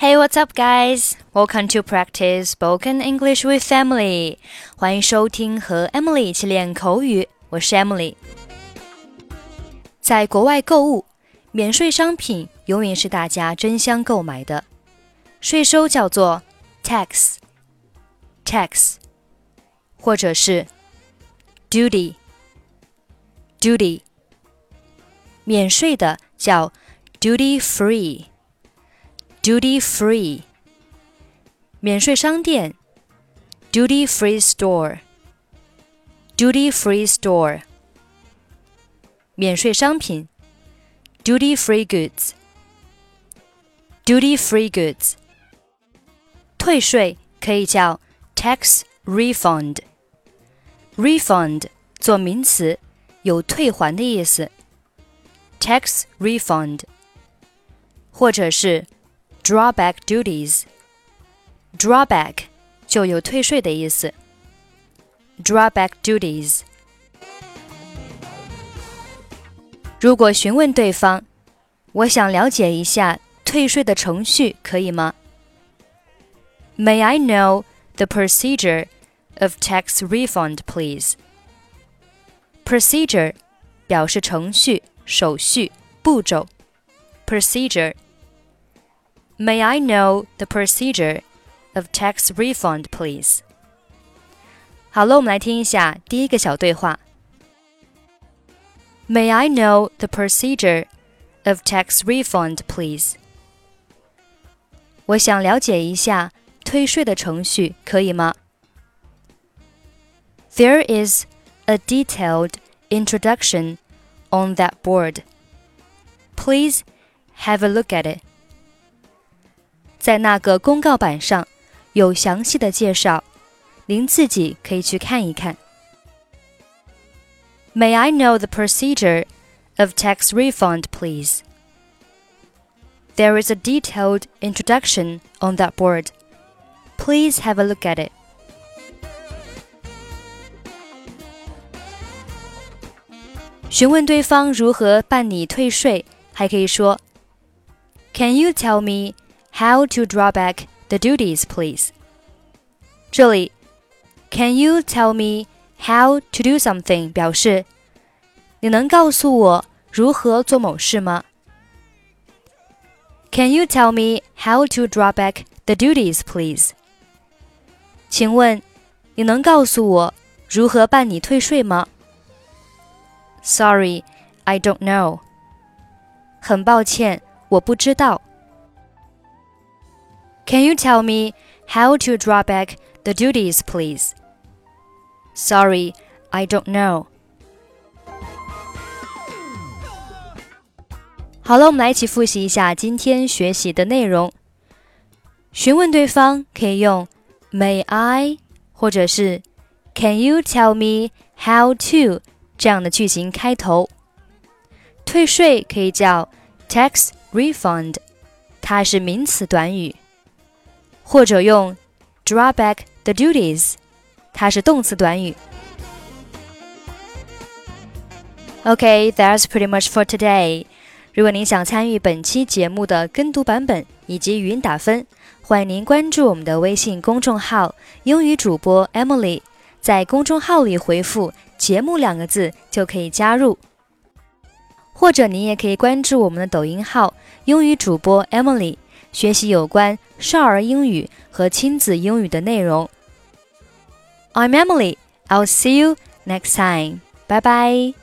Hey, what's up, guys? Welcome to practice spoken English with Emily. 欢迎收听和 Emily 一起练口语。我是 Emily。在国外购物，免税商品永远是大家争相购买的。税收叫做 tax，tax，或者是 duty，duty。免税的叫 duty free。 duty free 免税商店 duty free store duty free store 免税商品 duty free goods duty free goods 退税可以叫 tax refund refund 做名词有退还的意思 tax refund 或者是 drawback duties。drawback 就有退税的意思。drawback duties。如果询问对方，我想了解一下退税的程序，可以吗？May I know the procedure of tax refund, please? Procedure 表示程序、手续、步骤。Procedure May I know the procedure of tax refund, please? 好了，我们来听一下第一个小对话。May I know the procedure of tax refund, please? 我想了解一下退税的程序，可以吗？There is a detailed introduction on that board. Please have a look at it. 在那个公告板上有详细的介绍，您自己可以去看一看。May I know the procedure of tax refund, please? There is a detailed introduction on that board. Please have a look at it. 询问对方如何办理退税，还可以说：Can you tell me how to draw back the duties, please? 这里，Can you tell me how to do something? 表示你能告诉我如何做某事吗？Can you tell me how to draw back the duties, please? 请问你能告诉我如何办理退税吗？Sorry, I don't know. 很抱歉，我不知道。 Can you tell me how to draw back the duties, please? Sorry, I don't know. 好了，我们来一起复习一下今天学习的内容。询问对方可以用 May I 或者是 Can you tell me how to 这样的句型开头。退税可以叫 tax refund，它是名词短语。或者用 draw back the duties，它是动词短语。Okay, that's pretty much for today. 如果您想参与本期节目的跟读版本以及语音打分，欢迎您关注我们的微信公众号“英语主播 Emily”。在公众号里回复“节目”两个字就可以加入。或者您也可以关注我们的抖音号“英语主播 Emily”。学习有关少儿英语和亲子英语的内容。I'm Emily. I'll see you next time. Bye bye.